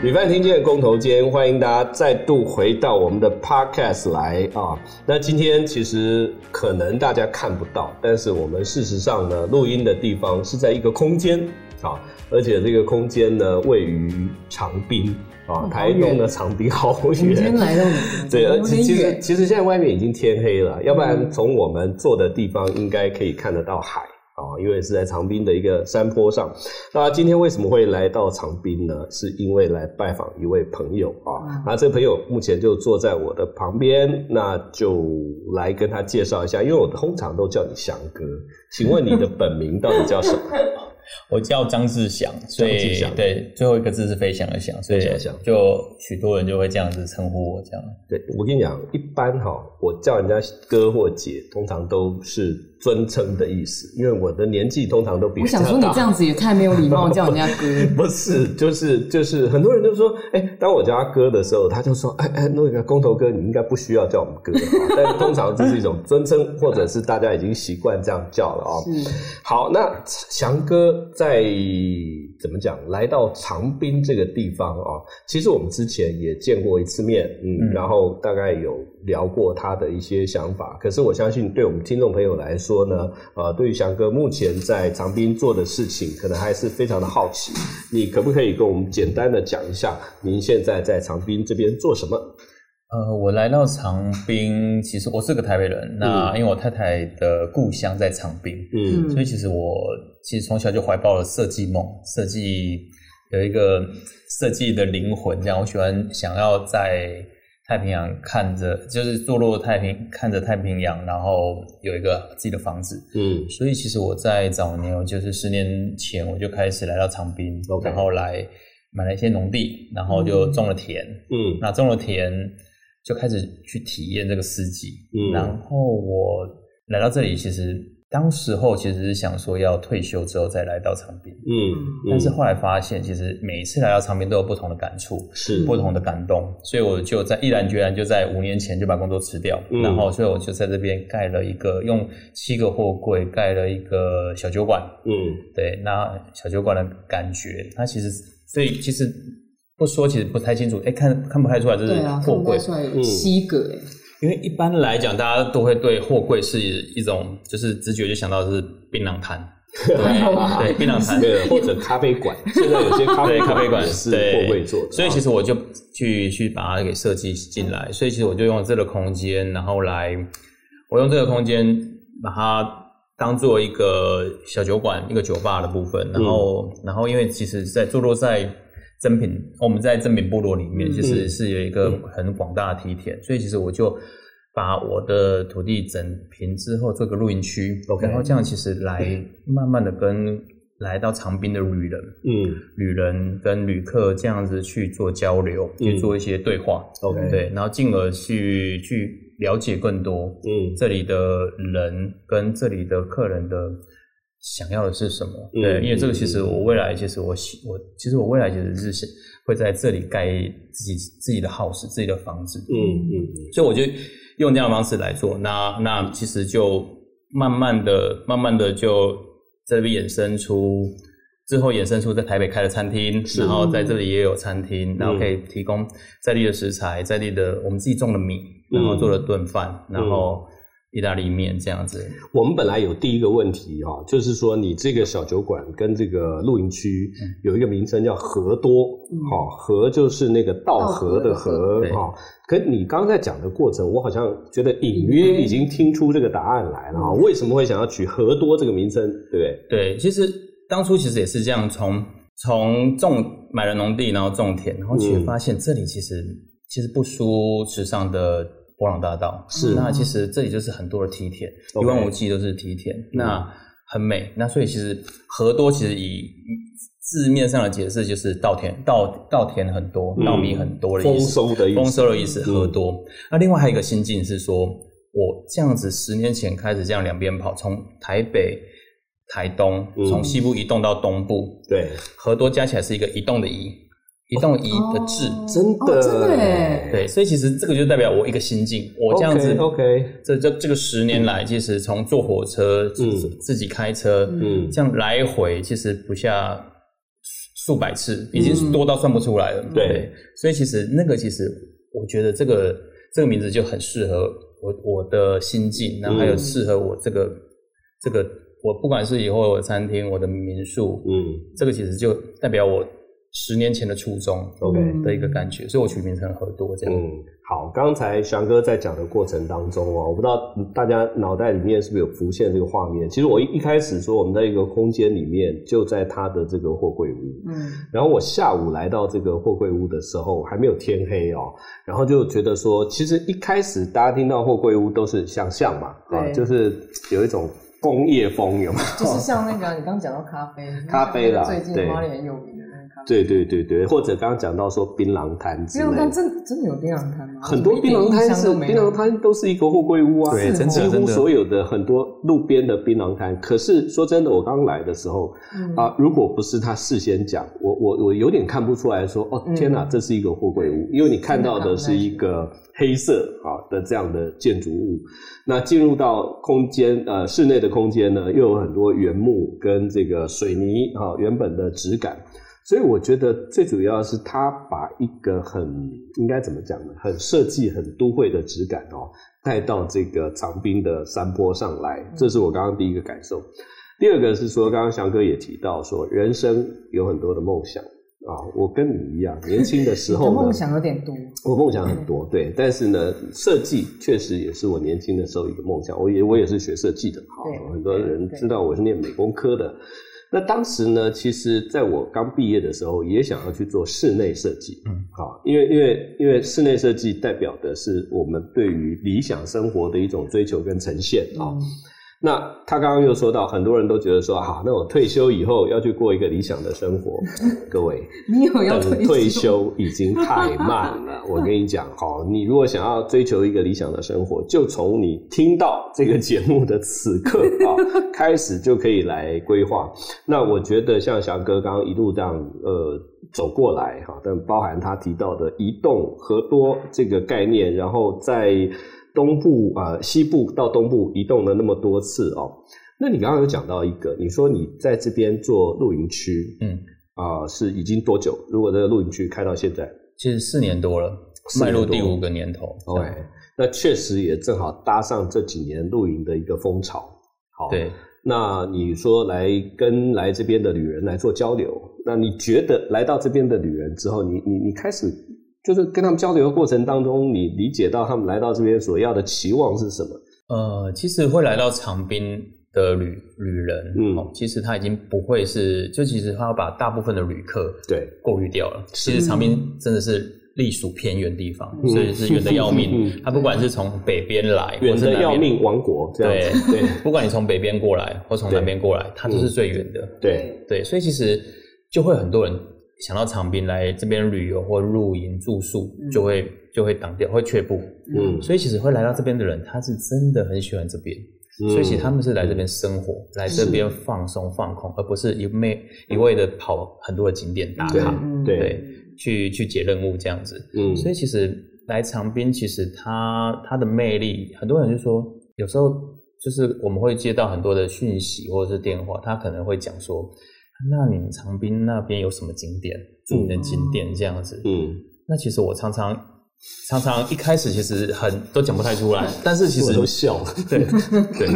旅饭听见工头间，欢迎大家再度回到我们的 podcast 来啊。那今天其实可能大家看不到，但是我们事实上呢，录音的地方是在一个空间啊，而且这个空间呢位于长滨啊，台东的长滨好远。今天来到对，而且其实其实现在外面已经天黑了，要不然从我们坐的地方应该可以看得到海。啊，因为是在长滨的一个山坡上。那今天为什么会来到长滨呢？是因为来拜访一位朋友啊。嗯、那这个朋友目前就坐在我的旁边，那就来跟他介绍一下。因为我通常都叫你翔哥，请问你的本名到底叫什么？我叫张志祥，所以志祥对，最后一个字是飞翔的翔，所以就许多人就会这样子称呼我这样。对，我跟你讲，一般哈，我叫人家哥或姐，通常都是尊称的意思，因为我的年纪通常都比。我想说你这样子也太没有礼貌，叫人家哥。不是，就是就是很多人就说，哎、欸，当我叫他哥的时候，他就说，哎、欸、哎，那个工头哥，你应该不需要叫我们哥，但是通常这是一种尊称，或者是大家已经习惯这样叫了啊。是。好，那翔哥。在怎么讲？来到长滨这个地方啊，其实我们之前也见过一次面，嗯，嗯，然后大概有聊过他的一些想法。可是我相信，对我们听众朋友来说呢，呃，对于翔哥目前在长滨做的事情，可能还是非常的好奇。你可不可以跟我们简单的讲一下，您现在在长滨这边做什么？呃，我来到长滨，其实我是个台北人。嗯、那因为我太太的故乡在长滨，嗯，所以其实我其实从小就怀抱了设计梦，设计有一个设计的灵魂。这样，我喜欢想要在太平洋看着，就是坐落太平，看着太平洋，然后有一个自己的房子。嗯，所以其实我在早年，我就是十年前我就开始来到长滨.然后来买了一些农地，然后就种了田。嗯，那种了田。就开始去体验这个四季，嗯，然后我来到这里，其实当时候其实是想说要退休之后再来到长滨，嗯，嗯，但是后来发现，其实每一次来到长滨都有不同的感触，是。不同的感动，所以我就在毅然决然就在五年前就把工作辞掉，嗯，然后所以我就在这边盖了一个用七个货柜盖了一个小酒馆，嗯，对，那小酒馆的感觉，它其实所以其实。不说其实不太清楚，哎、欸，看看不太出来这是货柜，西格哎。因为一般来讲，大家都会对货柜是一种，就是直觉就想到是槟榔摊，对 对，槟榔摊对，或者咖啡馆。现在有些咖啡咖啡馆是货柜做的，所以其实我就去去把它给设计进来。所以其实我就用这个空间，然后来我用这个空间把它当做一个小酒馆、一个酒吧的部分。然后，嗯、然后因为其实，在坐落在珍品，我们在珍品部落里面，其实是有一个很广大的梯田，嗯、所以其实我就把我的土地整平之后做个露营区，Okay. 然后这样其实来慢慢的跟来到长滨的旅人，嗯，旅人跟旅客这样子去做交流，嗯、去做一些对话，OK，对，然后进而去去了解更多，嗯，这里的人跟这里的客人的。想要的是什么？嗯、对，因为这个其实我未来其实我喜我其实我未来其实是想会在这里盖自己自己的 house 自己的房子。嗯嗯，嗯所以我就用这样的方式来做。那那其实就慢慢的慢慢的就在这边衍生出，之后衍生出在台北开的餐厅，然后在这里也有餐厅，然后可以提供在地的食材，在地的我们自己种的米，然后做了顿饭，嗯、然后。意大利面这样子，我们本来有第一个问题哈，就是说你这个小酒馆跟这个露营区有一个名称叫河多，哈，河就是那个稻河的河哈。可你刚才讲的过程，我好像觉得隐约已经听出这个答案来了哈。为什么会想要取河多这个名称？对不对？对，其实当初其实也是这样，从从种买了农地，然后种田，然后却发现这里其实其实不输池上的。波朗大道是，那其实这里就是很多的梯田，一望无际都是梯田，那很美。那所以其实河多其实以字面上的解释就是稻田，稻稻田很多，稻米很多的意思，丰收的意思，丰收的意思。河多。那另外还有一个心境是说，我这样子十年前开始这样两边跑，从台北、台东，从西部移动到东部，对，河多加起来是一个移动的移。移动移的志，真的，真的，对，所以其实这个就代表我一个心境，我这样子，OK，这这这个十年来，其实从坐火车，嗯，自己开车，嗯，这样来回，其实不下数百次，已经多到算不出来了。对，对，所以其实那个其实我觉得这个这个名字就很适合我我的心境，然后还有适合我这个、嗯、这个我不管是以后的餐厅，我的民宿，嗯，这个其实就代表我。十年前的初衷，OK 的一个感觉，所以我取名成和多这样。嗯，好，刚才翔哥在讲的过程当中哦，我不知道大家脑袋里面是不是有浮现这个画面。其实我一一开始说我们在一个空间里面，就在他的这个货柜屋，嗯，然后我下午来到这个货柜屋的时候，还没有天黑哦，然后就觉得说，其实一开始大家听到货柜屋都是想象嘛，啊，就是有一种工业风，有吗？就是像那个你刚刚讲到咖啡，咖啡啦，最近花莲很有名。对对对对，或者刚刚讲到说槟榔摊之类的，槟榔摊真真的有槟榔摊吗？很多槟榔摊是槟榔摊都是一个货柜屋啊，对，几乎所有的很多路边的槟榔摊。可是说真的，我刚来的时候啊，如果不是他事先讲，我我我有点看不出来说，哦天哪，这是一个货柜屋，因为你看到的是一个黑色啊的这样的建筑物。那进入到空间呃室内的空间呢，又有很多原木跟这个水泥啊原本的质感。所以我觉得最主要是他把一个很应该怎么讲呢？很设计、很都会的质感哦，带到这个长滨的山坡上来，这是我刚刚第一个感受。第二个是说，刚刚翔哥也提到说，人生有很多的梦想啊，我跟你一样，年轻的时候 梦想有点多，我梦想很多，对，但是呢，设计确实也是我年轻的时候一个梦想。我也我也是学设计的，好，很多人知道我是念美工科的。那当时呢，其实在我刚毕业的时候，也想要去做室内设计，嗯，好，因为因为因为室内设计代表的是我们对于理想生活的一种追求跟呈现啊。嗯那他刚刚又说到，很多人都觉得说，好，那我退休以后要去过一个理想的生活。各位，你有要退休？等退休已经太慢了。我跟你讲，好，你如果想要追求一个理想的生活，就从你听到这个节目的此刻啊开始就可以来规划。那我觉得像翔哥刚刚一路这样呃走过来哈，但包含他提到的移动和多这个概念，然后在。东部啊、呃，西部到东部移动了那么多次哦。那你刚刚有讲到一个，你说你在这边做露营区，嗯啊、呃，是已经多久？如果这个露营区开到现在，其实四年多了，迈入第五个年头。OK，那确实也正好搭上这几年露营的一个风潮。好，对。那你说来跟来这边的旅人来做交流，那你觉得来到这边的旅人之后，你你你开始。就是跟他们交流的过程当中，你理解到他们来到这边所要的期望是什么？呃，其实会来到长滨的旅旅人，嗯，其实他已经不会是，就其实他要把大部分的旅客对过滤掉了。其实长滨真的是隶属偏远地方，嗯、所以是远的要命。他不管是从北边来，远的要命王国这样，对对，不管你从北边过来或从南边过来，他都是最远的。对对，所以其实就会很多人。想到长滨来这边旅游或露营住宿，就会、嗯、就会挡掉，会却步。嗯，所以其实会来到这边的人，他是真的很喜欢这边，嗯、所以其实他们是来这边生活，嗯、来这边放松放空，而不是一味一味的跑很多的景点打卡，对，对，去去解任务这样子。嗯，所以其实来长滨，其实它它的魅力，很多人就说，有时候就是我们会接到很多的讯息或者是电话，他可能会讲说。那你们长滨那边有什么景点？著名的景点这样子？嗯，那其实我常常常常一开始其实很都讲不太出来，但是其实都笑了。对 对，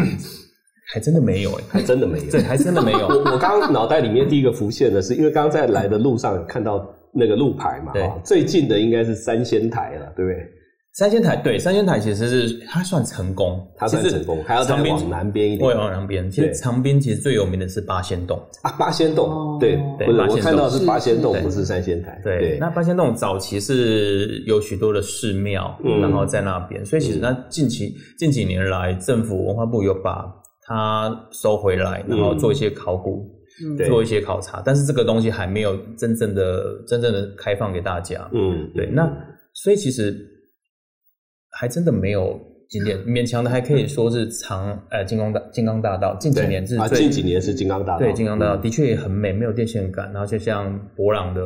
还真的没有哎，还真的没有，对，还真的没有。我我刚刚脑袋里面第一个浮现的是，因为刚刚在来的路上看到那个路牌嘛，对，最近的应该是三仙台了，对不对？三仙台对，三仙台其实是它算成功，它算成功，还要再往南边一点，会往南边。其实长滨其实最有名的是八仙洞啊，八仙洞，对，不是我看到是八仙洞，不是三仙台。对，那八仙洞早期是有许多的寺庙，然后在那边，所以其实那近期近几年来，政府文化部有把它收回来，然后做一些考古，做一些考察，但是这个东西还没有真正的真正的开放给大家。嗯，对，那所以其实。还真的没有景点，勉强的还可以说是长，呃，金刚大金刚大道近几年是最，啊，近几年是金刚大道，对，金刚大道的确也很美，没有电线杆，然后就像博朗的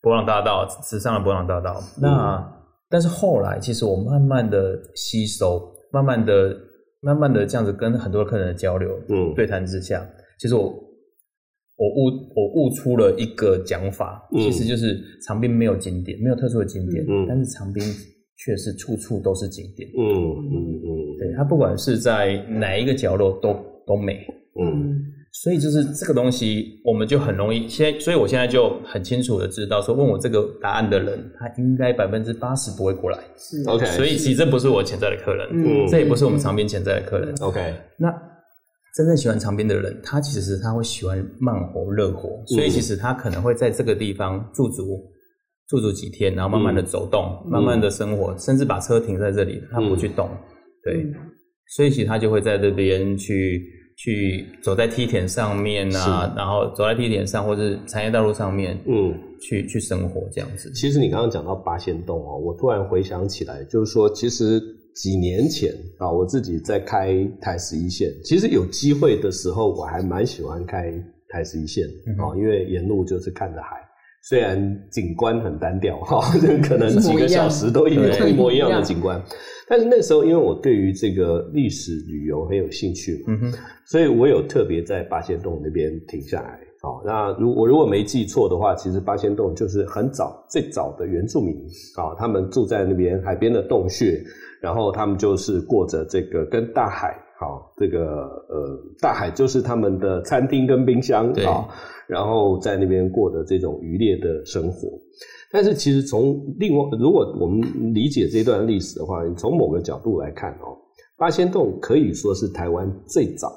博朗大道，时尚的博朗大道。那但是后来，其实我慢慢的吸收，慢慢的、慢慢的这样子跟很多客人的交流，嗯，对谈之下，其实我我悟我悟出了一个讲法，嗯。其实就是长滨没有景点，没有特殊的景点，嗯。但是长滨却是处处都是景点。嗯嗯嗯对，它不管是在哪一个角落都都美。嗯所以就是这个东西，我们就很容易现在，所以我现在就很清楚的知道，说问我这个答案的人，他应该百分之八十不会过来。是，OK，所以其实这不是我潜在的客人，嗯这也不是我们长滨潜在的客人。OK，那真正喜欢长滨的人，他其实是他会喜欢慢活、热活，所以其实他可能会在这个地方驻足驻足几天，然后慢慢的走动，嗯慢慢的生活，甚至把车停在这里，他不去动。对，嗯所以其实他就会在这边去去走在梯田上面啊，然后走在梯田上或者产业道路上面，嗯。去去生活这样子。其实你刚刚讲到八仙洞哦，我突然回想起来，就是说，其实几年前啊，我自己在开台十一线，其实有机会的时候，我还蛮喜欢开台十一线啊，因为沿路就是看着海，虽然景观很单调 哈，可能几个小时都一一模一样的景观，但是那时候因为我对于这个历史旅游很有兴趣，嗯哼，所以我有特别在八仙洞那边停下来。好，那如我如果没记错的话，其实八仙洞就是很早最早的原住民啊，他们住在那边海边的洞穴，然后他们就是过着这个跟大海，好，这个呃大海就是他们的餐厅跟冰箱啊，然后在那边过的这种渔猎的生活。但是其实从另外，如果我们理解这段历史的话，你从某个角度来看哦，八仙洞可以说是台湾最早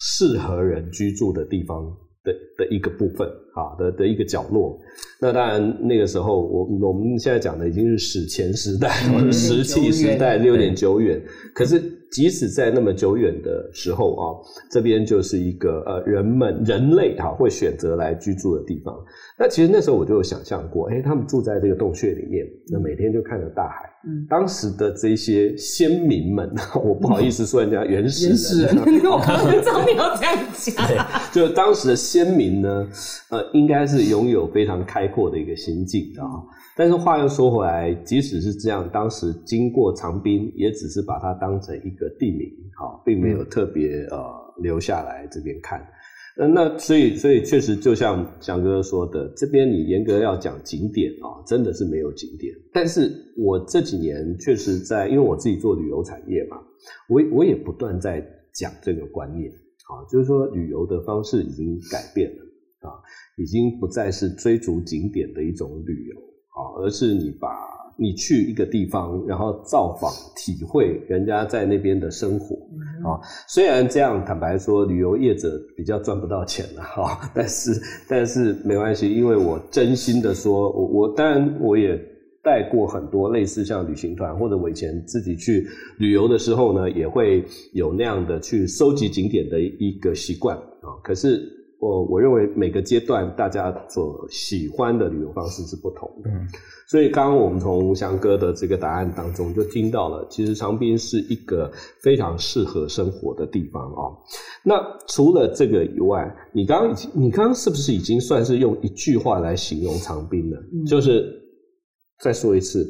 适合人居住的地方。的的一个部分，啊的的一个角落，那当然那个时候我我们现在讲的已经是史前时代或者石器时代，有点久远。可是即使在那么久远的时候啊，这边就是一个呃人们人类哈会选择来居住的地方。那其实那时候我就有想象过，哎，他们住在这个洞穴里面，那每天就看着大海。嗯，当时的这些先民们，我不好意思说人家原始人，原始人，我刚刚知道你要这样讲。对，就当时的先民呢，呃，应该是拥有非常开阔的一个心境啊。但是话又说回来，即使是这样，当时经过长滨，也只是把它当成一个地名，好，并没有特别呃留下来这边看。那所以所以确实就像翔哥说的，这边你严格要讲景点啊，真的是没有景点。但是我这几年确实在，因为我自己做旅游产业嘛，我我也不断在讲这个观念啊，就是说旅游的方式已经改变了啊，已经不再是追逐景点的一种旅游啊，而是你把你去一个地方，然后造访体会人家在那边的生活。啊，虽然这样，坦白说，旅游业者比较赚不到钱了哈，但是但是没关系，因为我真心的说，我我当然我也带过很多类似像旅行团，或者我以前自己去旅游的时候呢，也会有那样的去收集景点的一个习惯啊。可是我我认为每个阶段大家所喜欢的旅游方式是不同的。嗯所以，刚刚我们从翔哥的这个答案当中就听到了，其实长滨是一个非常适合生活的地方啊。那除了这个以外，你刚刚已经，你刚刚是不是已经算是用一句话来形容长滨了？嗯、就是再说一次，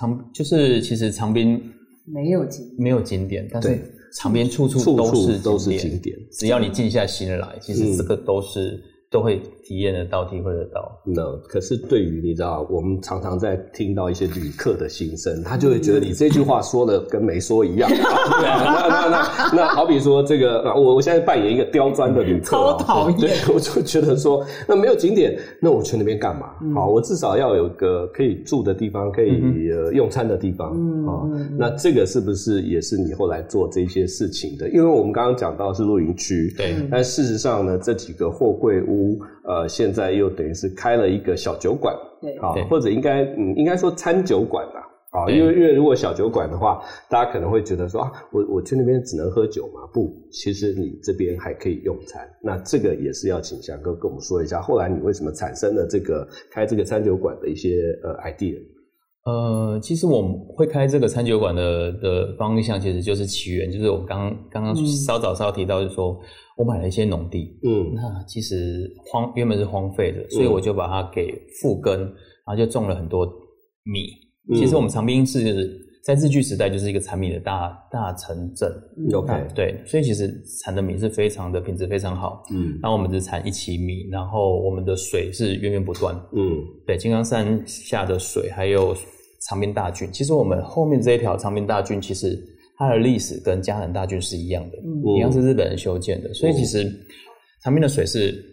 长就是其实长滨没有景没有景点，但是长滨处处都是都是景点，只要你静下心来，其实这个都是。嗯都会体验得到，体会得到。那可是对于你知道，我们常常在听到一些旅客的心声，他就会觉得你这句话说的跟没说一样。对啊，那那那那好比说这个，我我现在扮演一个刁钻的旅客，超讨厌。对，我就觉得说，那没有景点，那我去那边干嘛？好，我至少要有个可以住的地方，可以用餐的地方。啊，那这个是不是也是你后来做这些事情的？因为我们刚刚讲到是露营区，对，但事实上呢，这几个货柜屋。呃，现在又等于是开了一个小酒馆，对，好，或者应该嗯，应该说餐酒馆吧，啊，因为因为如果小酒馆的话，大家可能会觉得说啊，我我去那边只能喝酒嘛？不，其实你这边还可以用餐，那这个也是要请翔哥跟我们说一下，后来你为什么产生了这个开这个餐酒馆的一些呃 idea？呃，其实我们会开这个餐酒馆的的方向，其实就是起源，就是我刚刚刚稍早稍提到，就是说我买了一些农地，嗯，那其实荒原本是荒废的，所以我就把它给复耕，然后就种了很多米。嗯、其实我们长滨是在日据时代就是一个产米的大大城镇。OK，对，所以其实产的米是非常的品质非常好。嗯，然后我们只产一期米，然后我们的水是源源不断。嗯，对，金刚山下的水还有长滨大郡，其实我们后面这一条长滨大郡，其实它的历史跟嘉南大郡是一样的，嗯、一样是日本人修建的，所以其实长滨的水是。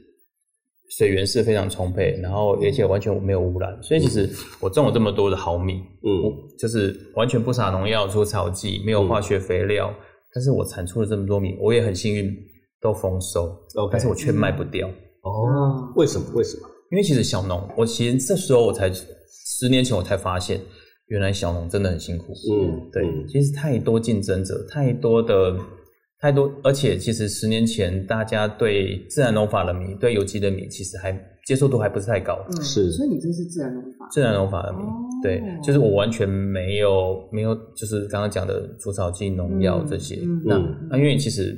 水源是非常充沛，然后而且完全没有污染，所以其实我种了这么多的毫米，嗯，就是完全不撒农药、除草剂，没有化学肥料，嗯、但是我产出了这么多米，我也很幸运都丰收，Okay. 但是我却卖不掉。哦，为什么？为什么？因为其实小农，我其实这时候我才十年前我才发现，原来小农真的很辛苦。嗯，对，其实太多竞争者，太多的。太多，而且其实十年前大家对自然农法的米，对有机的米，其实还接受度还不是太高。嗯，是。所以你这是自然农法？自然农法的米，哦、对，就是我完全没有没有，就是刚刚讲的除草剂、农药这些。嗯、那、嗯、那因为其实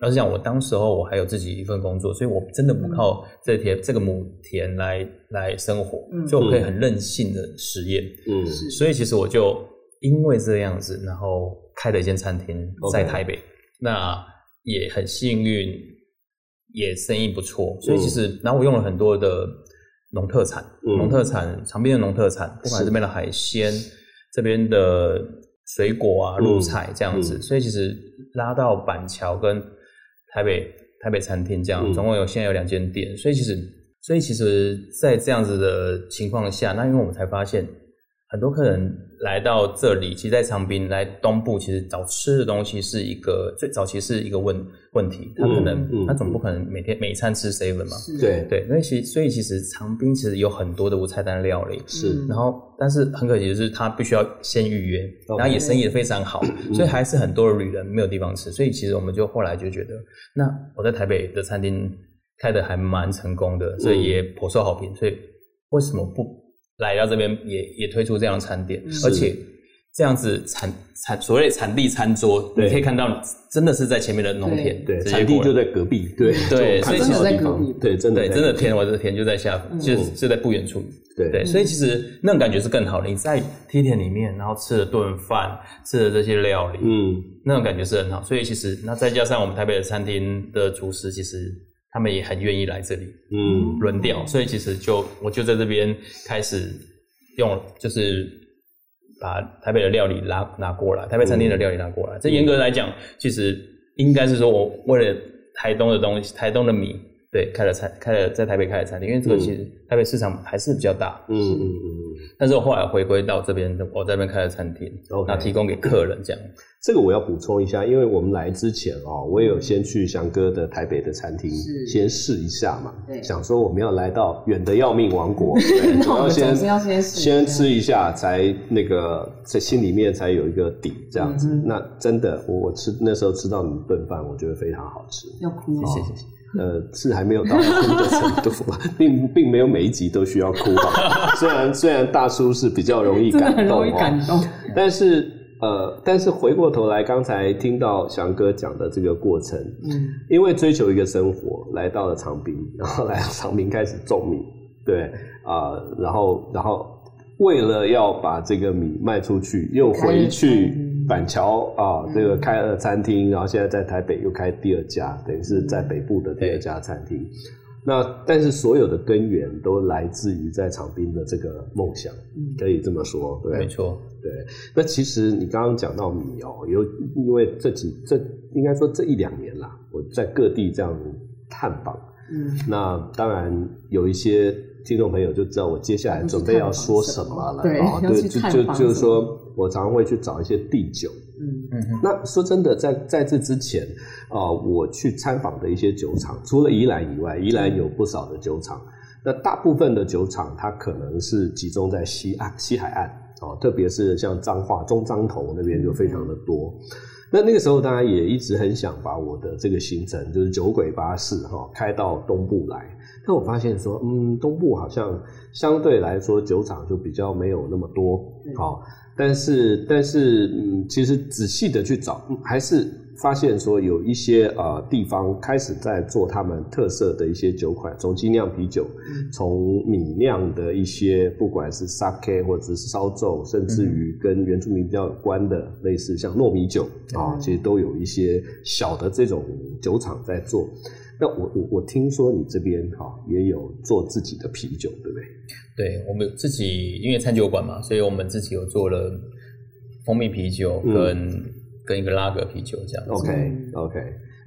老实讲，我当时候我还有自己一份工作，所以我真的不靠这田、嗯、这个亩田来来生活，嗯、所以我可以很任性的实验。嗯，所以其实我就因为这样子，然后开了一间餐厅在台北。Okay. 那也很幸运，也生意不错，所以其实，然后我用了很多的农特产，农、嗯、特产，长边的农特产，不管这边的海鲜，这边的水果啊、露菜这样子，嗯嗯、所以其实拉到板桥跟台北台北餐厅这样，总共有现在有两间店，所以其实，所以其实，在这样子的情况下，那因为我们才发现。很多客人来到这里，其实，在长滨来东部，其实找吃的东西是一个最早期是一个问问题。他可能，嗯嗯、他总不可能每天每餐吃 seven 嘛？对对。那其所以其实长滨其实有很多的无菜单料理。是。然后，但是很可惜的是，他必须要先预约，然后也生意也非常好，嗯、所以还是很多的旅人没有地方吃。所以其实我们就后来就觉得，那我在台北的餐厅开的还蛮成功的，所以也颇受好评。所以为什么不？来到这边也也推出这样的餐点，而且这样子产产所谓产地餐桌，你可以看到真的是在前面的农田，对，产地就在隔壁，对。对，所以其实在隔壁，对，真的对，真的田，我的田就在下，嗯、就就在不远处，对。对，所以其实那种感觉是更好的。你在梯田里面，然后吃了顿饭，吃了这些料理，嗯，那种感觉是很好。所以其实那再加上我们台北的餐厅的厨师，其实。他们也很愿意来这里，嗯，轮调，所以其实就我就在这边开始用，就是把台北的料理拿拿过来，台北餐厅的料理拿过来。嗯、这严格来讲，其实应该是说我为了台东的东西，台东的米。对，开了餐，开了在台北开了餐厅，因为这个其实台北市场还是比较大。嗯嗯嗯。但是我后来回归到这边，我在这边开了餐厅，然后提供给客人这样。这个我要补充一下，因为我们来之前哦，我也有先去翔哥的台北的餐厅先试一下嘛。对。想说我们要来到远的要命王国，主要先先吃一下，才那个在心里面才有一个底这样子。那真的，我我吃那时候吃到你顿饭，我觉得非常好吃。要哭吗？谢谢谢谢。呃，是还没有到哭的程度，并并没有每一集都需要哭吧。虽然虽然大叔是比较容易感动，容易感动，但是呃，但是回过头来，刚才听到翔哥讲的这个过程，嗯，因为追求一个生活，来到了长滨，然后来到长滨开始种米，对啊，呃，然后然后为了要把这个米卖出去，又回去。板桥啊，这个开了餐厅，然后现在在台北又开第二家，等于是在北部的第二家餐厅。对那但是所有的根源都来自于在场滨的这个梦想，可以这么说，对，没错，对。那其实你刚刚讲到米哦，有因为这几这应该说这一两年啦，我在各地这样探访，嗯，那当然有一些听众朋友就知道我接下来准备要说什么了，对，对，就就就是说。我常常会去找一些地酒，嗯嗯。那说真的，在在这之前啊、呃，我去参访的一些酒厂，除了宜兰以外，宜兰有不少的酒厂。那大部分的酒厂，它可能是集中在西岸、西海岸哦，特别是像彰化、中彰头那边就非常的多。那那个时候，当然也一直很想把我的这个行程，就是酒鬼巴士哈、哦，开到东部来。但我发现说，嗯，东部好像相对来说酒厂就比较没有那么多，好、哦。但是，但是，嗯，其实仔细的去找，还是发现说有一些呃地方开始在做他们特色的一些酒款，从精酿啤酒，从米酿的一些，不管是 sake 或者是烧酎，甚至于跟原住民比较有关的，类似像糯米酒啊、哦，其实都有一些小的这种酒厂在做。那我我我听说你这边哈、哦、也有做自己的啤酒，对不对？对，我们自己因为餐酒馆嘛，所以我们自己有做了蜂蜜啤酒跟、嗯、跟一个拉格啤酒这样子。OK OK，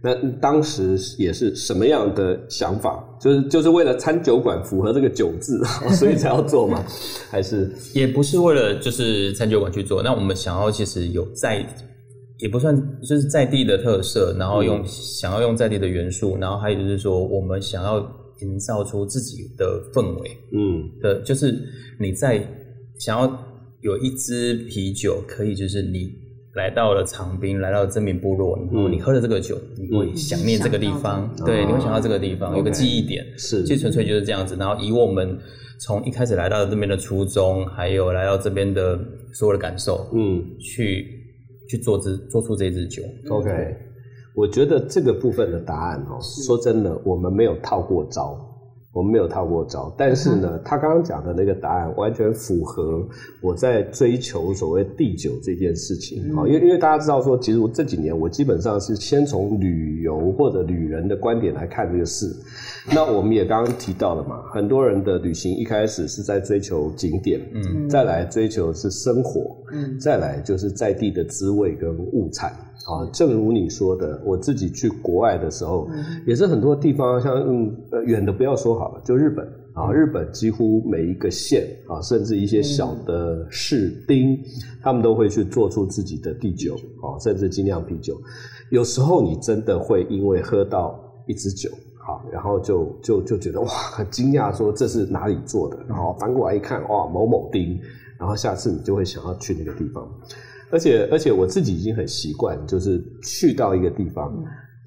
那当时也是什么样的想法？就是就是为了餐酒馆符合这个酒字，所以才要做吗？还是也不是为了就是餐酒馆去做？那我们想要其实有在。也不算，就是在地的特色，然后用、嗯、想要用在地的元素，然后还有就是说，我们想要营造出自己的氛围，嗯，的，就是你在想要有一支啤酒，可以就是你来到了长滨，来到了真名部落，然后你喝了这个酒，嗯、你会想念这个地方，对，你会想到这个地方，哦、有个记忆点，是，其实纯粹就是这样子。然后以我们从一开始来到这边的初衷，还有来到这边的所有的感受，嗯，去。去做这做出这支酒，OK，我觉得这个部分的答案哦，说真的，我们没有套过招。我们没有套过招，但是呢，他刚刚讲的那个答案完全符合我在追求所谓第九这件事情。好，因为因为大家知道说，其实我这几年我基本上是先从旅游或者旅人的观点来看这个事。那我们也刚刚提到了嘛，很多人的旅行一开始是在追求景点，嗯，再来追求是生活，嗯，再来就是在地的滋味跟物产。啊，正如你说的，我自己去国外的时候，也是很多地方，像嗯呃远的不要说好了，就日本啊，日本几乎每一个县啊，甚至一些小的市町，他们都会去做出自己的地酒啊，甚至精酿啤酒。有时候你真的会因为喝到一支酒，好，然后就就就觉得哇，很惊讶，说这是哪里做的？然后翻过来一看，哇，某某町，然后下次你就会想要去那个地方。而且而且我自己已经很习惯，就是去到一个地方，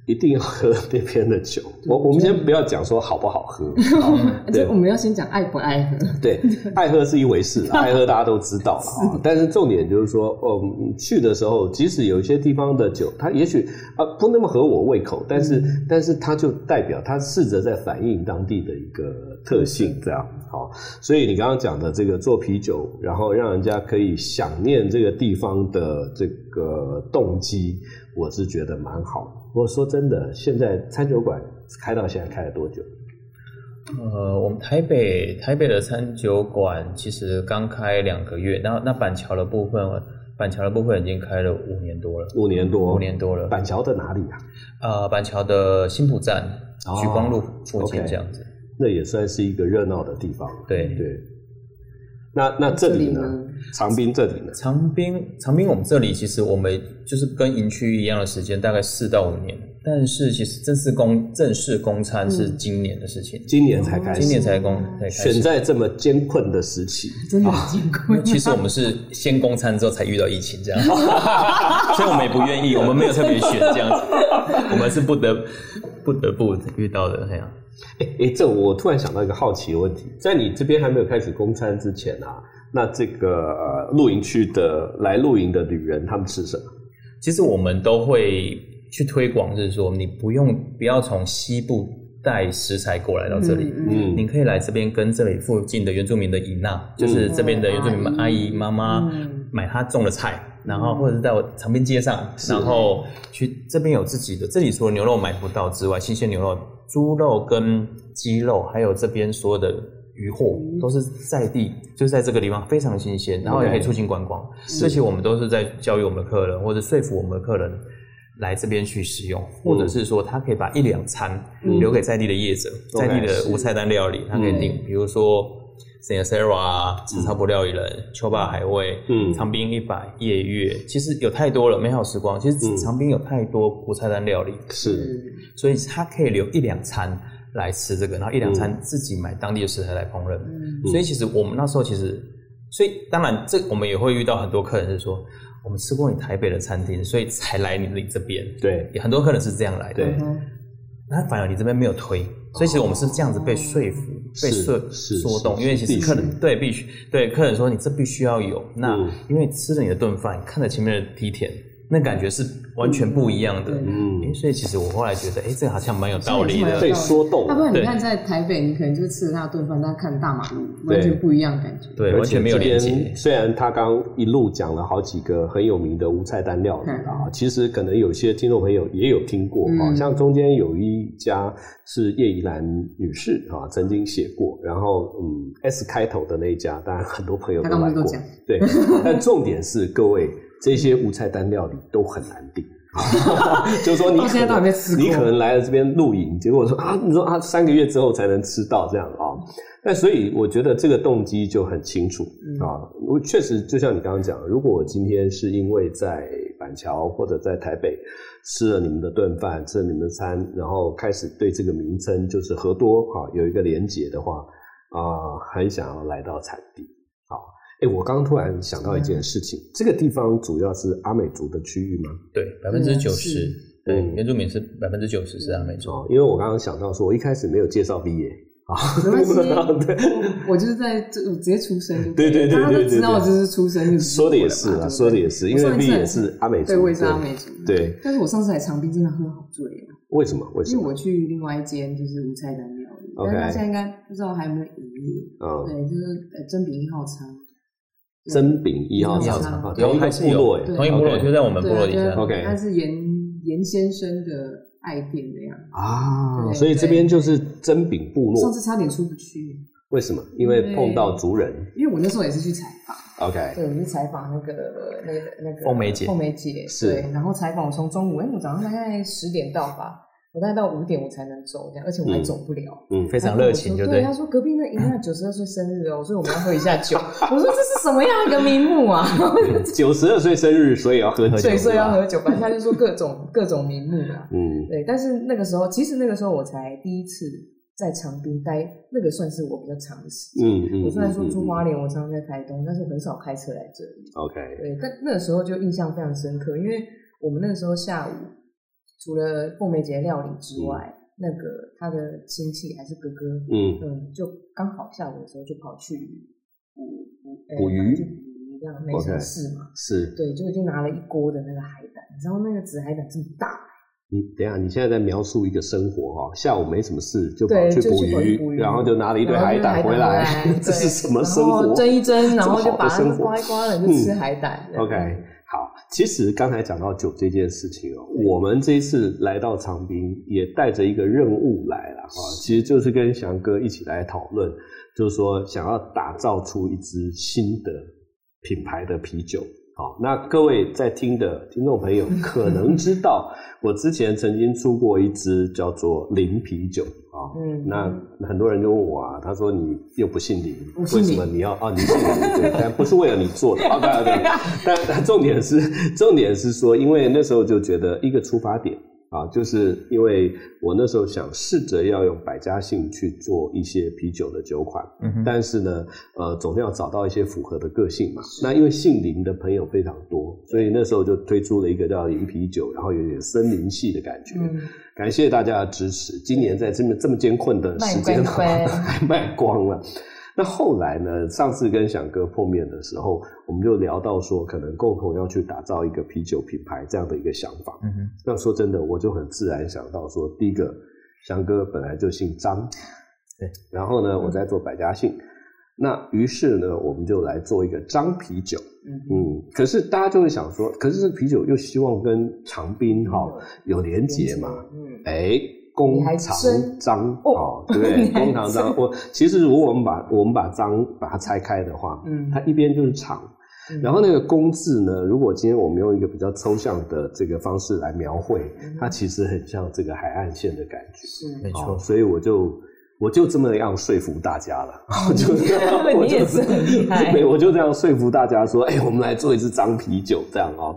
一定要喝那边的酒。我我们先不要讲说好不好喝，对，我们要先讲爱不爱喝。对，爱喝是一回事，爱喝大家都知道了。但是重点就是说，嗯，去的时候，即使有一些地方的酒，它也许啊不那么合我胃口，但是但是它就代表它试着在反映当地的一个特性，这样。好，所以你刚刚讲的这个做啤酒，然后让人家可以想念这个地方的这个动机，我是觉得蛮好。我说真的，现在餐酒馆开到现在开了多久？呃，我们台北台北的餐酒馆其实刚开两个月，那那板桥的部分，板桥的部分已经开了五年多了，五年多，五年多了。板桥在哪里啊？呃，板桥的新浦站，徐光路附近这样子。那也算是一个热闹的地方。对对。那那这里呢？长滨这里呢？长滨长滨，我们这里其实我们就是跟营区一样的时间，大概四到五年。但是其实正式公正式公餐是今年的事情，今年才开始，今年才公才开始。选在这么艰困的时期，真的艰困。其实我们是先公餐之后才遇到疫情这样，所以我们也不愿意，我们没有特别选这样子，我们是不得不得不遇到的这样。哎哎，这我突然想到一个好奇的问题，在你这边还没有开始供餐之前啊，那这个呃露营区的来露营的旅人他们吃什么？其实我们都会去推广，就是说你不用不要从西部带食材过来到这里，嗯，你可以来这边跟这里附近的原住民的姨娜，嗯、就是这边的原住民阿姨妈妈买她种的菜，嗯、然后或者是在我长滨街上，然后去这边有自己的，这里除了牛肉买不到之外，新鲜牛肉。猪肉跟鸡肉，还有这边所有的鱼货，都是在地，就是在这个地方非常新鲜，然后也可以促进观光。这些我们都是在教育我们的客人，或者说服我们的客人来这边去使用，或者是说他可以把一两餐留给在地的业者，在地的无菜单料理，他可以订，比如说。啊，吃超不料理人，秋霸海味，嗯，长滨一百夜月，其实有太多了，美好时光。其实长滨有太多无菜单料理，是，所以他可以留一两餐来吃这个，然后一两餐自己买当地的食材来烹饪。嗯，所以其实我们那时候其实，所以当然这我们也会遇到很多客人是说，我们吃过你台北的餐厅，所以才来你这边。对，很多客人是这样来的。对，那反而你这边没有推。所以其实我们是这样子被说服、被说说动，因为其实客人对必须对客人说，你这必须要有。那因为吃了你的顿饭，看着前面的梯田，那感觉是完全不一样的。嗯，所以其实我后来觉得，哎，这好像蛮有道理的，被说动。要不然你看在台北，你可能就吃了他的顿饭，但看大马路，完全不一样的感觉。对，完全没有连接。虽然他刚一路讲了好几个很有名的无菜单料理啊，其实可能有些听众朋友也有听过啊，像中间有一家是叶怡兰女士啊曾经写过，然后嗯 S 开头的那一家，当然很多朋友都来过。对，但重点是各位。这些无菜单料理都很难订，就是说你你可能来了这边露营，结果说啊，你说啊三个月之后才能吃到这样啊，那所以我觉得这个动机就很清楚啊。我确实就像你刚刚讲，如果我今天是因为在板桥或者在台北吃了你们的顿饭，吃了你们的餐，然后开始对这个名称就是和多啊有一个连结的话啊，很想要来到产地。哎，我刚刚突然想到一件事情，这个地方主要是阿美族的区域吗？对，百分之九十，对，原住民是百分之九十是阿美族。哦，因为我刚刚想到说，我一开始没有介绍毕业啊，没关系，我就是在这直接出生，对对对，大家都知道我就是出生，说的也是啊，说的也是，因为毕也是阿美族，对，我也是阿美族，对。但是我上次来长滨真的喝好醉啊！为什么？为什么？因为我去另外一间就是无菜单料理，但是他现在应该不知道还有没有营业，对，就是呃珍品一号仓。珍饼一号仓，同一个部落，同一个部落就在我们部落底下。OK，他是严严先生的爱店的样子。啊，所以这边就是真饼部落。上次差点出不去，为什么？因为碰到族人。因为我那时候也是去采访，OK，对，我去采访那个那个那个凤梅姐，凤梅姐。是，然后采访我从中午，哎，我早上大概十点到吧。我大概到五点我才能走，这样，而且我还走不了。嗯，非常热情，就对。他说隔壁那尹娜九十二岁生日哦，所以我们要喝一下酒。我说这是什么样一个名目啊？九十二岁生日，所以要喝酒。对，所以要喝酒。反正他就说各种各种名目啊。嗯，对。但是那个时候，其实那个时候我才第一次在长滨待，那个算是我比较长的时间。嗯嗯。我虽然说住花莲，我常常在台东，但是我很少开车来这里。OK。对，但那个时候就印象非常深刻，因为我们那个时候下午。除了凤梅姐料理之外，嗯、那个他的亲戚还是哥哥，嗯嗯，就刚好下午的时候就跑去捕捕捕鱼，捕鱼这样没什么事嘛，是对，就就拿了一锅的那个海胆，你知道那个紫海胆这么大。你等一下，你现在在描述一个生活哈，下午没什么事就跑去捕鱼，然后就拿了一堆海胆回来，这是什么生活？蒸一蒸，然后就把它刮一刮了，就吃海胆。OK。好，其实刚才讲到酒这件事情哦，我们这一次来到长滨，也带着一个任务来了啊，其实就是跟翔哥一起来讨论，就是说想要打造出一支新的品牌的啤酒。好，那各位在听的听众朋友可能知道，我之前曾经出过一支叫做零啤酒啊。嗯，那很多人就问我啊，他说你又不姓林，为什么你要啊？你姓林对，但不是为了你做的啊，对对对。但但重点是，重点是说，因为那时候就觉得一个出发点啊，就是因为我那时候想试着要用百家姓去做一些啤酒的酒款，嗯，但是呢，呃，总要找到一些符合的个性嘛。那因为姓林的朋友非常多，所以那时候就推出了一个叫林啤酒，然后有点森林系的感觉。嗯感谢大家的支持。今年在这么这么艰困的时间，还卖光了。那后来呢？上次跟翔哥碰面的时候，我们就聊到说，可能共同要去打造一个啤酒品牌这样的一个想法。嗯哼。那说真的，我就很自然想到说，第一个，翔哥本来就姓张，对。然后呢，我在做百家姓。那于是呢，我们就来做一个张啤酒。嗯嗯。可是大家就会想说，可是这啤酒又希望跟长滨哈有连结嘛？嗯。哎，弓长张哦，对不对？弓长张。我其实如果我们把我们把章把它拆开的话，嗯，它一边就是长，然后那个弓字呢，如果今天我们用一个比较抽象的这个方式来描绘，它其实很像这个海岸线的感觉。是，没错。所以我就。我就这么样说服大家了，我就这样，我就 是很厉害。对，我就这样说服大家说，哎，我们来做一支张啤酒，这样啊。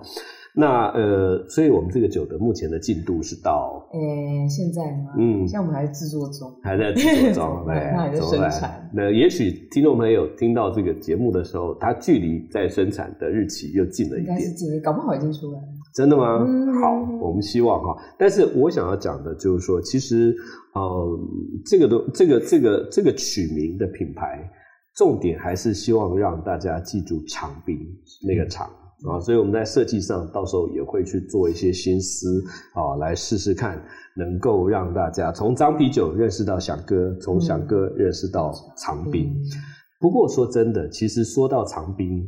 那呃，所以我们这个酒的目前的进度是到，呃，现在吗？嗯，现在我们还在制作中，还在制作中，对，还在生产。那也许听众朋友听到这个节目的时候，它距离在生产的日期又近了一点，应该是近，搞不好已经出来了。真的吗？好，我们希望哈。但是我想要讲的就是说，其实，呃，这个都这个这个这个取名的品牌，重点还是希望让大家记住长滨那个长。啊，所以我们在设计上到时候也会去做一些心思啊，来试试看，能够让大家从张啤酒认识到翔哥，从翔哥认识到长滨。嗯、不过说真的，其实说到长滨，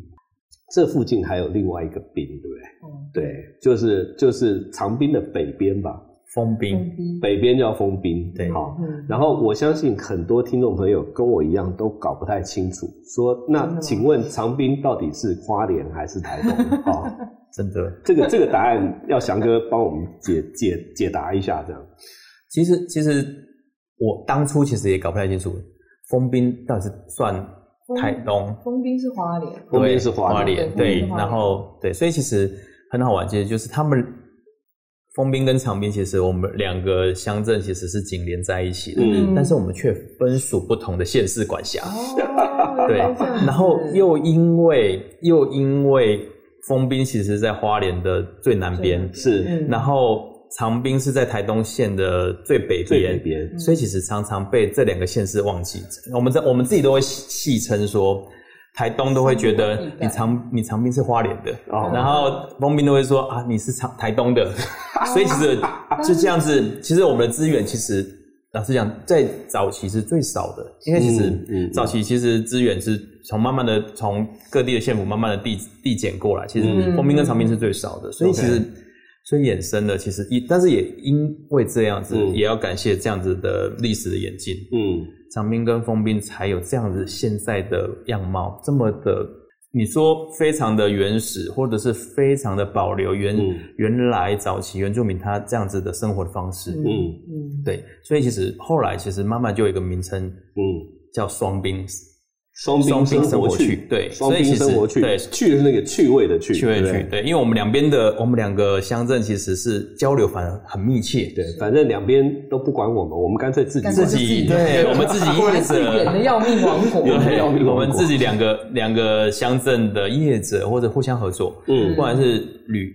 这附近还有另外一个滨，对不对？嗯、对，就是就是长滨的北边吧。丰滨，北边叫封冰，对，好。然后我相信很多听众朋友跟我一样都搞不太清楚，说那请问长滨到底是花莲还是台东？啊，真的，这个这个答案要翔哥帮我们解解解答一下，这样。其实其实我当初其实也搞不太清楚，封冰到底是算台东，封冰是花莲，封冰是花莲，对，然后对，所以其实很好玩，其实就是他们。丰滨跟长滨其实我们两个乡镇其实是紧连在一起的，嗯、但是我们却分属不同的县市管辖。哦、对，然后又因为又因为丰滨其实在花莲的最南边，是，然后长滨是在台东县的最北边，最北边，所以其实常常被这两个县市忘记。我们在我们自己都会戏称说。台东都会觉得你长你长滨是花莲的，哦、然后丰滨都会说啊，你是长台东的，所以其实就这样子。其实我们的资源其实老实讲，在早期是最少的，因为其实早期其实资源是从慢慢的从各地的县府慢慢的递递减过来，其实丰滨跟长滨是最少的，所以其实。所以衍生的其实一，但是也因为这样子，嗯、也要感谢这样子的历史的演进，嗯，长兵跟丰兵才有这样子现在的样貌，这么的，你说非常的原始，或者是非常的保留原、嗯、原来早期原住民他这样子的生活的方式，嗯。嗯，对，所以其实后来其实慢慢就有一个名称，嗯，叫双滨。双冰生活趣，对，双冰生活去，对，去的是那个趣味的趣，趣味的趣，对，因为我们两边的，我们两个乡镇其实是交流，反而很密切，对，反正两边都不管我们，我们干脆自己自己，对，我们自己 业者，远的要命王国，我们自己两个两个乡镇的业者或者互相合作，嗯，不管是旅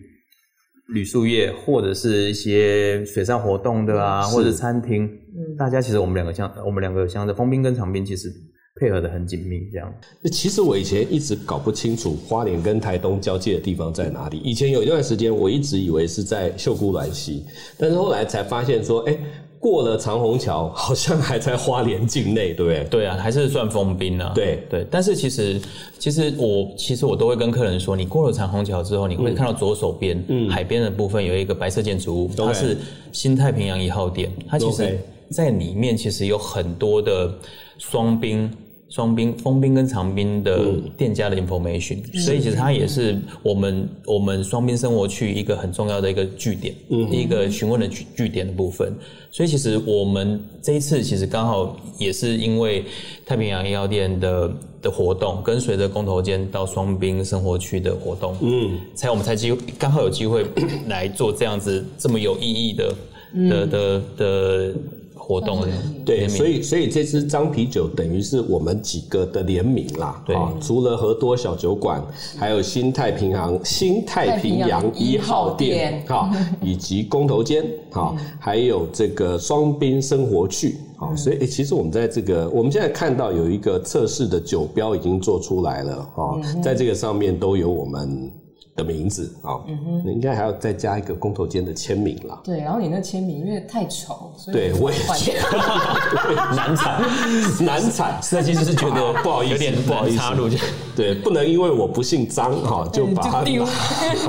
旅宿业，或者是一些水上活动的啊，或者是餐厅，嗯，大家其实我们两个乡，我们两个乡的丰滨跟长滨其实。配合的很紧密，这样。那其实我以前一直搞不清楚花莲跟台东交界的地方在哪里。以前有一段时间，我一直以为是在秀姑峦溪，但是后来才发现说，哎、欸，过了长虹桥，好像还在花莲境内，对不对？对啊，还是算封冰啊。对对，但是其实，其实我其实我都会跟客人说，你过了长虹桥之后，你会看到左手边，嗯，海边的部分有一个白色建筑物，嗯、它是新太平洋一号店，它其实在里面其实有很多的双滨。双兵、丰兵跟长兵的店家的 information，、嗯、所以其实它也是我们我们双滨生活区一个很重要的一个据点，嗯、一个询问的据据点的部分。所以其实我们这一次其实刚好也是因为太平洋医药店的的活动，跟随着公投间到双兵生活区的活动，嗯，才我们才机会刚好有机会来做这样子这么有意义的、嗯、的的的。活动对，所以所以这支章啤酒等于是我们几个的联名啦，对，除了和多小酒馆，还有新太平洋新太平洋一号店，哈，以及公投间，哈，还有这个双滨生活区，好，所以其实我们在这个我们现在看到有一个测试的酒标已经做出来了，哈，在这个上面都有我们。的名字啊，嗯哼，应该还要再加一个工头间的签名啦。对，然后你那签名因为太丑，所以对，我也觉得 难产，难产。设计师是觉得不好意思，有点不好意思插入，对，不能因为我不姓张哈，就 把它丢，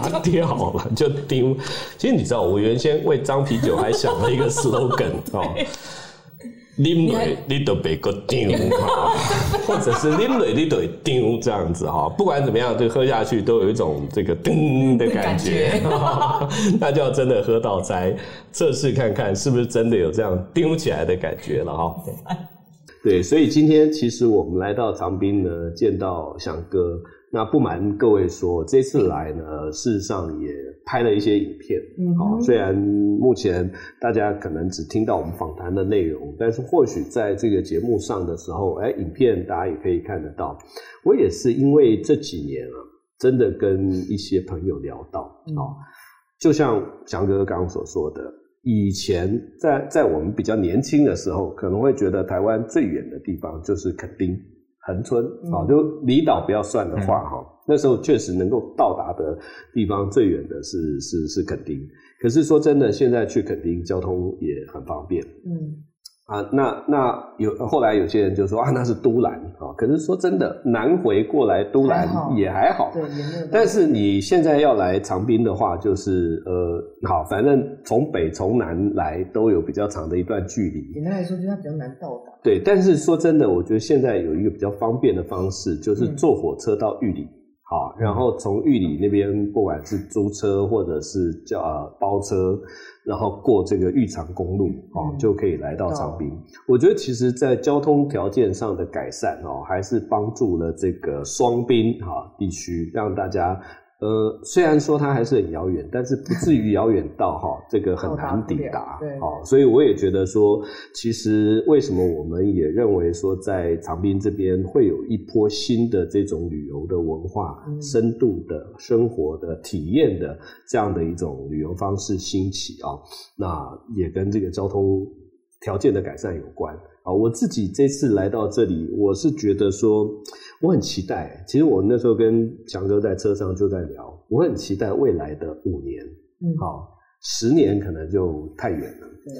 把它丢好了，就丢。其实你知道，我原先为张啤酒还想了一个 slogan 哦。啉落你都别个丢哈，或者是啉落你都丢这样子哈，不管怎么样，就喝下去都有一种这个噔的感觉，那就要真的喝到再测试看看是不是真的有这样丢起来的感觉了哈。对，所以今天其实我们来到长滨呢，见到翔哥。那不瞒各位说，这次来呢，事实上也拍了一些影片。嗯哼，虽然目前大家可能只听到我们访谈的内容，但是或许在这个节目上的时候，哎，影片大家也可以看得到。我也是因为这几年啊，真的跟一些朋友聊到，啊、嗯，就像翔哥刚刚所说的，以前在在我们比较年轻的时候，可能会觉得台湾最远的地方就是垦丁。恒春啊，就离岛不要算的话哈，那时候确实能够到达的地方最远的是是是垦丁。可是说真的，现在去垦丁交通也很方便。嗯。啊，那那有后来有些人就说啊，那是都兰啊。可是说真的，南回过来都兰也还好。对，也没有。但是你现在要来长滨的话，就是呃，好，反正从北从南来都有比较长的一段距离。简单来说，就是它比较难到达。对，但是说真的，我觉得现在有一个比较方便的方式，就是坐火车到玉里。嗯好，然后从玉里那边，不管是租车或者是叫呃包车，然后过这个玉长公路，哦，就可以来到长滨。我觉得其实，在交通条件上的改善，哦，还是帮助了这个双滨哈地区，让大家。呃，虽然说它还是很遥远，但是不至于遥远到哈这个很难抵达。对，好，所以我也觉得说，其实为什么我们也认为说，在长滨这边会有一波新的这种旅游的文化、嗯、深度的生活的体验的这样的一种旅游方式兴起啊，那也跟这个交通条件的改善有关。啊，我自己这次来到这里，我是觉得说我很期待。其实我那时候跟强哥在车上就在聊，我很期待未来的五年，嗯，好，十年可能就太远了。对，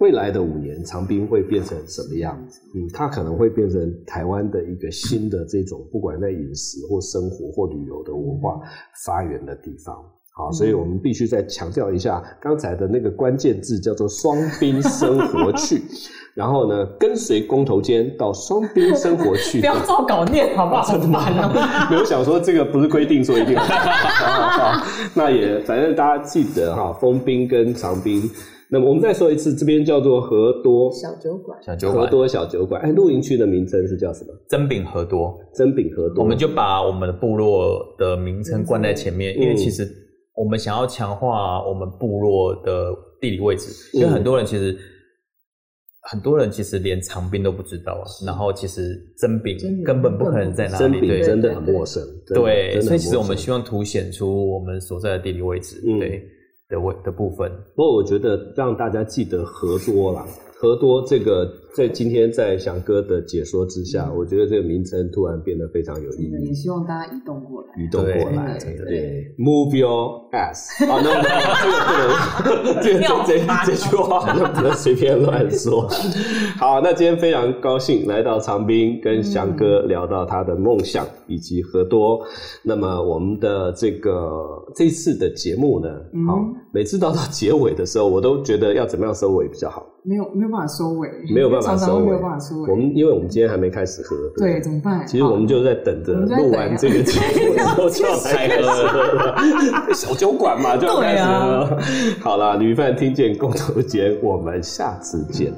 未来的五年，长滨会变成什么样子？嗯，它可能会变成台湾的一个新的这种，不管在饮食或生活或旅游的文化发源的地方。好，所以我们必须再强调一下刚才的那个关键字，叫做“双兵生活去”。然后呢，跟随工头间到双兵生活去。不要照稿念，好不好？真的吗？没有想说这个不是规定说一定。那也反正大家记得哈，封兵跟长兵。那么我们再说一次，这边叫做河多小酒馆。小酒馆。和多小酒馆。哎，露营区的名称是叫什么？珍品和多。珍品和多。我们就把我们的部落的名称冠在前面，因为其实。我们想要强化我们部落的地理位置，因为很多人其实、嗯、很多人其实连长兵都不知道啊。然后其实真兵根本不可能在哪里，真的很陌生。对，所以其实我们希望凸显出我们所在的地理位置，嗯、对的位的部分。不过我觉得让大家记得合作啦。和多这个，在今天在翔哥的解说之下，我觉得这个名称突然变得非常有意义。也希望大家移动过来，移动过来，对，Move your ass。好，那这个不能，这个这这这句话好像不能随便乱说。好，那今天非常高兴来到长滨，跟翔哥聊到他的梦想以及何多。那么我们的这个这次的节目呢，好，每次到到结尾的时候，我都觉得要怎么样收尾比较好。没有没有办法收尾，没有办法收尾，没有办法收尾。我们因为我们今天还没开始喝，对，对，怎么办？其实我们就在等着录完这个节目之后才喝。小酒馆嘛，就要开始喝。啊、好啦，旅饭听见共同节，我们下次见。